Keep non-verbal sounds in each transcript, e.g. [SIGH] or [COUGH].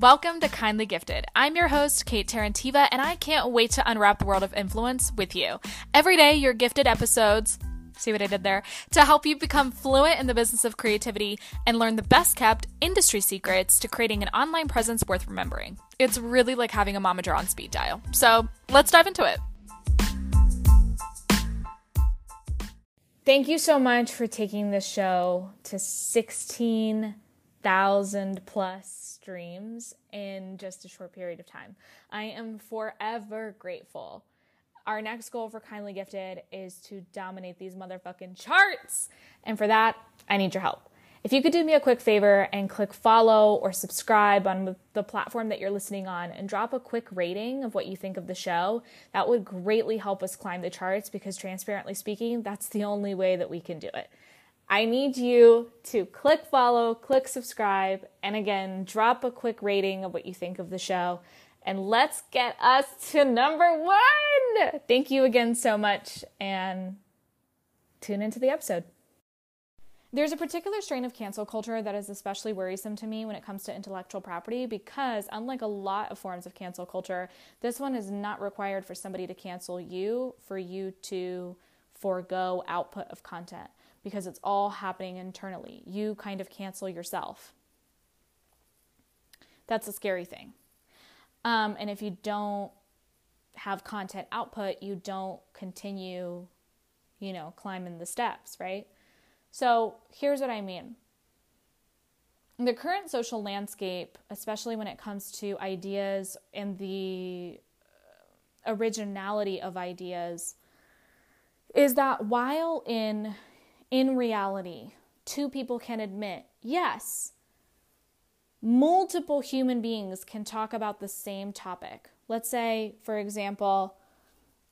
Welcome to Kindly Gifted. I'm your host, Kate Terentieva, and I can't wait to unwrap the world of influence with you. Every day, your gifted episodes see what I did there, to help you become fluent in the business of creativity and learn the best kept industry secrets to creating an online presence worth remembering. It's really like having a momager on speed dial. So let's dive into it. Thank you so much for taking this show to 16,000 plus streams in just a short period of time. I am forever grateful. Our next goal for Kindly Gifted is to dominate these motherfucking charts. And for that, I need your help. If you could do me a quick favor and click follow or subscribe on the platform that you're listening on and drop a quick rating of what you think of the show, that would greatly help us climb the charts because, transparently speaking, that's the only way that we can do it. I need you to click follow, click subscribe, and again, drop a quick rating of what you think of the show. And let's get us to number one. Thank you again so much, and tune into the episode. There's a particular strain of cancel culture that is especially worrisome to me when it comes to intellectual property because, unlike a lot of forms of cancel culture, this one is not required for somebody to cancel you for you to forego output of content because it's all happening internally. You kind of cancel yourself. That's a scary thing. Um, and if you don't have content output, you don't continue, you know, climbing the steps, right? So here's what I mean. The current social landscape, especially when it comes to ideas and the originality of ideas, is that while in in reality, two people can admit, yes, multiple human beings can talk about the same topic. Let's say, for example,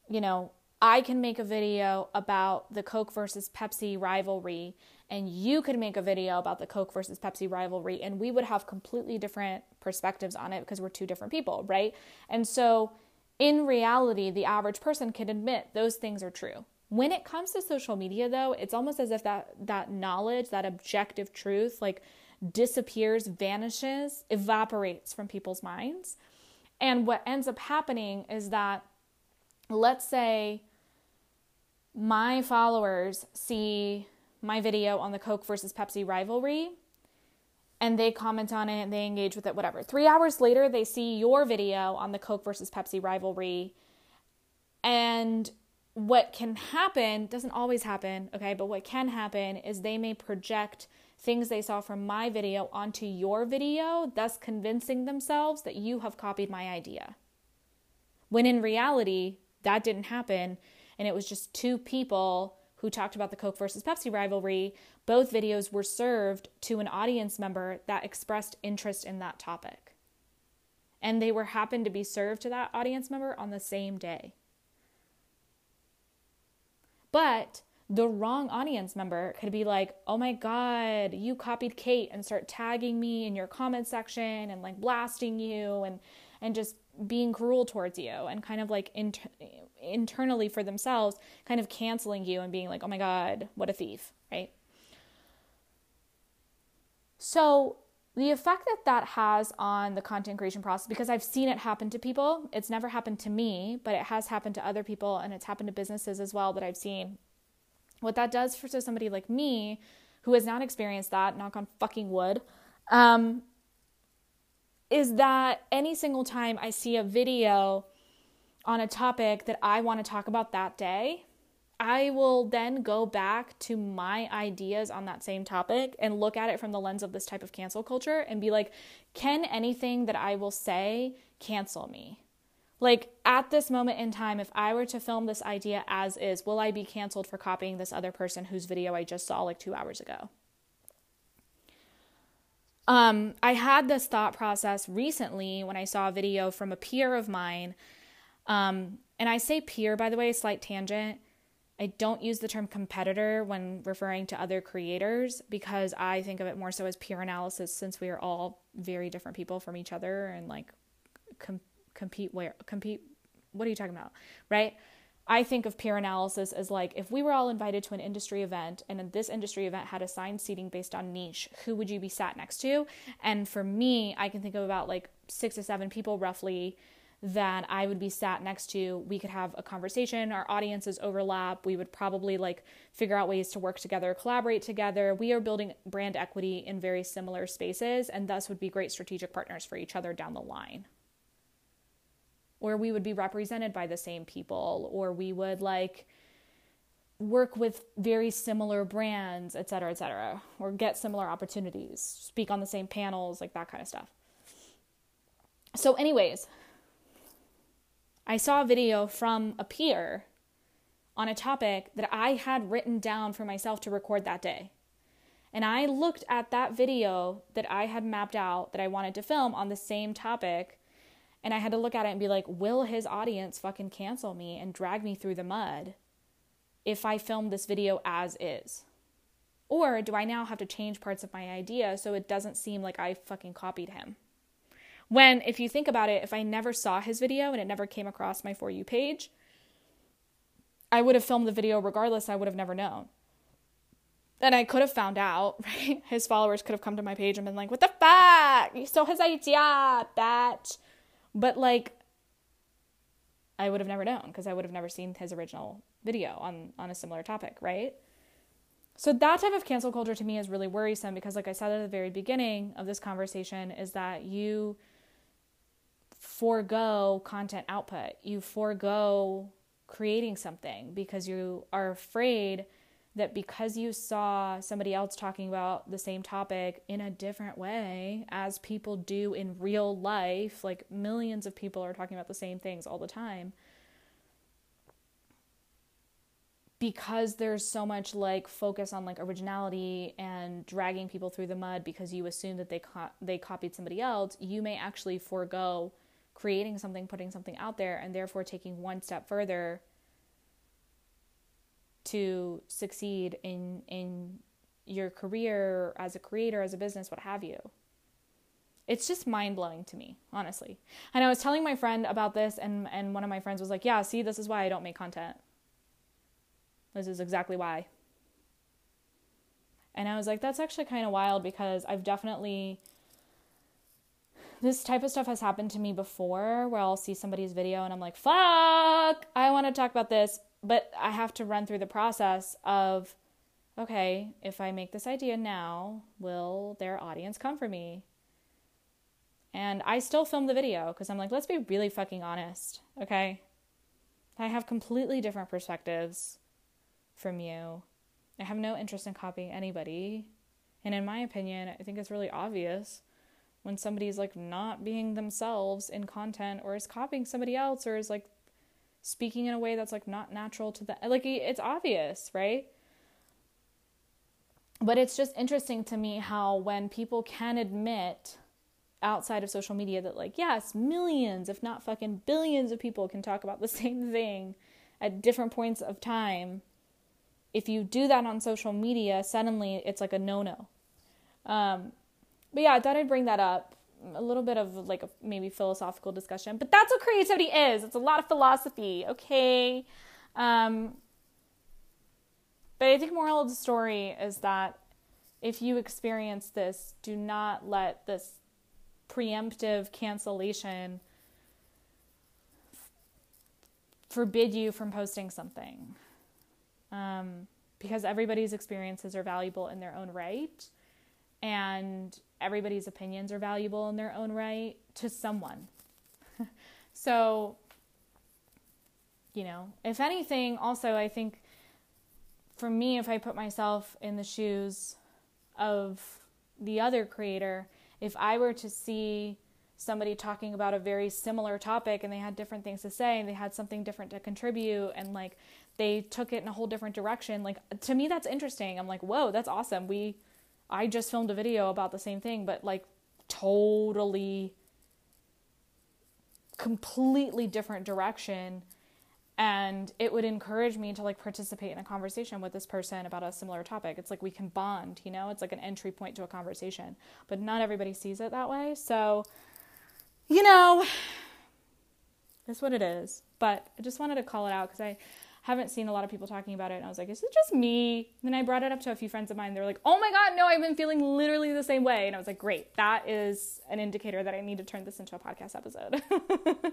you know, I can make a video about the Coke versus Pepsi rivalry, and you could make a video about the Coke versus Pepsi rivalry, and we would have completely different perspectives on it because we're two different people, right? And so, in reality, the average person can admit those things are true. When it comes to social media though, it's almost as if that that knowledge, that objective truth like disappears, vanishes, evaporates from people's minds. And what ends up happening is that let's say my followers see my video on the Coke versus Pepsi rivalry and they comment on it and they engage with it, whatever. Three hours later, they see your video on the Coke versus Pepsi rivalry and what can happen doesn't always happen, okay, but what can happen is they may project things they saw from my video onto your video, thus convincing themselves that you have copied my idea. When in reality, that didn't happen, and it was just two people who talked about the Coke versus Pepsi rivalry. Both videos were served to an audience member that expressed interest in that topic. And they were happened to be served to that audience member on the same day. But the wrong audience member could be like, oh my God, you copied Kate and start tagging me in your comment section and like blasting you and, and just being cruel towards you and kind of like inter- internally for themselves, kind of canceling you and being like, oh my God, what a thief, right? So the effect that that has on the content creation process because i've seen it happen to people. It's never happened to me but it has happened to other people and it's happened to businesses as well that i've seen. What that does for somebody like me who has not experienced that knock on fucking wood um, is that any single time i see a video on a topic that i want to talk about that day I will then go back to my ideas on that same topic and look at it from the lens of this type of cancel culture and be like, can anything that I will say cancel me? Like at this moment in time, if I were to film this idea as is, will I be canceled for copying this other person whose video I just saw like two hours ago? Um, I had this thought process recently when I saw a video from a peer of mine. Um, and I say peer, by the way, slight tangent I don't use the term competitor when referring to other creators because I think of it more so as peer analysis since we are all very different people from each other and like com- compete where compete what are you talking about right I think of peer analysis as like if we were all invited to an industry event and this industry event had assigned seating based on niche, who would you be sat next to? And for me, I can think of about like six to seven people roughly that I would be sat next to. We could have a conversation. Our audiences overlap. We would probably like figure out ways to work together, collaborate together. We are building brand equity in very similar spaces and thus would be great strategic partners for each other down the line. Or we would be represented by the same people, or we would like work with very similar brands, et cetera, et cetera, or get similar opportunities, speak on the same panels, like that kind of stuff. So, anyways, I saw a video from a peer on a topic that I had written down for myself to record that day. And I looked at that video that I had mapped out that I wanted to film on the same topic. And I had to look at it and be like, will his audience fucking cancel me and drag me through the mud if I film this video as is? Or do I now have to change parts of my idea so it doesn't seem like I fucking copied him? When, if you think about it, if I never saw his video and it never came across my For You page, I would have filmed the video regardless. I would have never known. And I could have found out, [LAUGHS] right? His followers could have come to my page and been like, what the fuck? You stole his idea, bitch. But like, I would have never known because I would have never seen his original video on, on a similar topic, right? So that type of cancel culture to me is really worrisome because like I said at the very beginning of this conversation is that you forego content output. You forego creating something because you are afraid that because you saw somebody else talking about the same topic in a different way as people do in real life, like millions of people are talking about the same things all the time. Because there's so much like focus on like originality and dragging people through the mud because you assume that they co- they copied somebody else, you may actually forego creating something, putting something out there, and therefore taking one step further to succeed in in your career as a creator, as a business, what have you. It's just mind blowing to me, honestly. And I was telling my friend about this, and, and one of my friends was like, Yeah, see, this is why I don't make content. This is exactly why. And I was like, That's actually kind of wild because I've definitely this type of stuff has happened to me before where I'll see somebody's video and I'm like, fuck, I want to talk about this. But I have to run through the process of, okay, if I make this idea now, will their audience come for me? And I still film the video because I'm like, let's be really fucking honest, okay? I have completely different perspectives from you. I have no interest in copying anybody. And in my opinion, I think it's really obvious when somebody's like not being themselves in content or is copying somebody else or is like speaking in a way that's like not natural to them. Like it's obvious, right? But it's just interesting to me how when people can admit outside of social media that like yes, millions if not fucking billions of people can talk about the [LAUGHS] same thing at different points of time. If you do that on social media, suddenly it's like a no-no. Um, but yeah, I thought I'd bring that up. A little bit of like a maybe philosophical discussion, but that's what creativity is. It's a lot of philosophy, okay? Um, but I think moral of the story is that if you experience this, do not let this preemptive cancellation forbid you from posting something. Um, because everybody's experiences are valuable in their own right. And everybody's opinions are valuable in their own right to someone. [LAUGHS] so, you know, if anything, also, I think for me, if I put myself in the shoes of the other creator, if I were to see somebody talking about a very similar topic and they had different things to say and they had something different to contribute and like they took it in a whole different direction, like to me, that's interesting. I'm like, whoa, that's awesome. We, I just filmed a video about the same thing, but like totally, completely different direction. And it would encourage me to like participate in a conversation with this person about a similar topic. It's like we can bond, you know, it's like an entry point to a conversation, but not everybody sees it that way. So, you know, [SIGHS] that's what it is. But I just wanted to call it out because I haven't seen a lot of people talking about it. And I was like, is it just me? And then I brought it up to a few friends of mine. They're like, oh my God, no, I've been feeling literally the same way. And I was like, great, that is an indicator that I need to turn this into a podcast episode. [LAUGHS]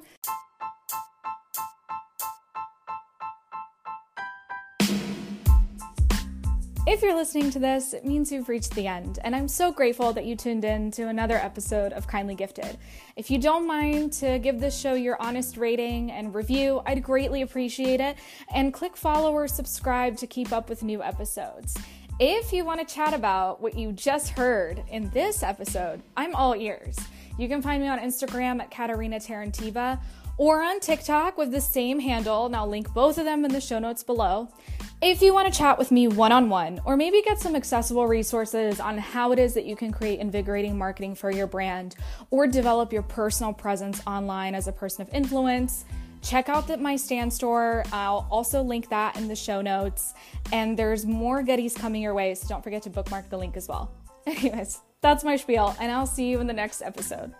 If you're listening to this, it means you've reached the end, and I'm so grateful that you tuned in to another episode of Kindly Gifted. If you don't mind to give this show your honest rating and review, I'd greatly appreciate it, and click follow or subscribe to keep up with new episodes. If you want to chat about what you just heard in this episode, I'm all ears. You can find me on Instagram at Katarina Terentieva or on TikTok with the same handle, and I'll link both of them in the show notes below. If you want to chat with me one on one, or maybe get some accessible resources on how it is that you can create invigorating marketing for your brand or develop your personal presence online as a person of influence, check out the, my Stan store. I'll also link that in the show notes. And there's more goodies coming your way, so don't forget to bookmark the link as well. [LAUGHS] Anyways, that's my spiel, and I'll see you in the next episode.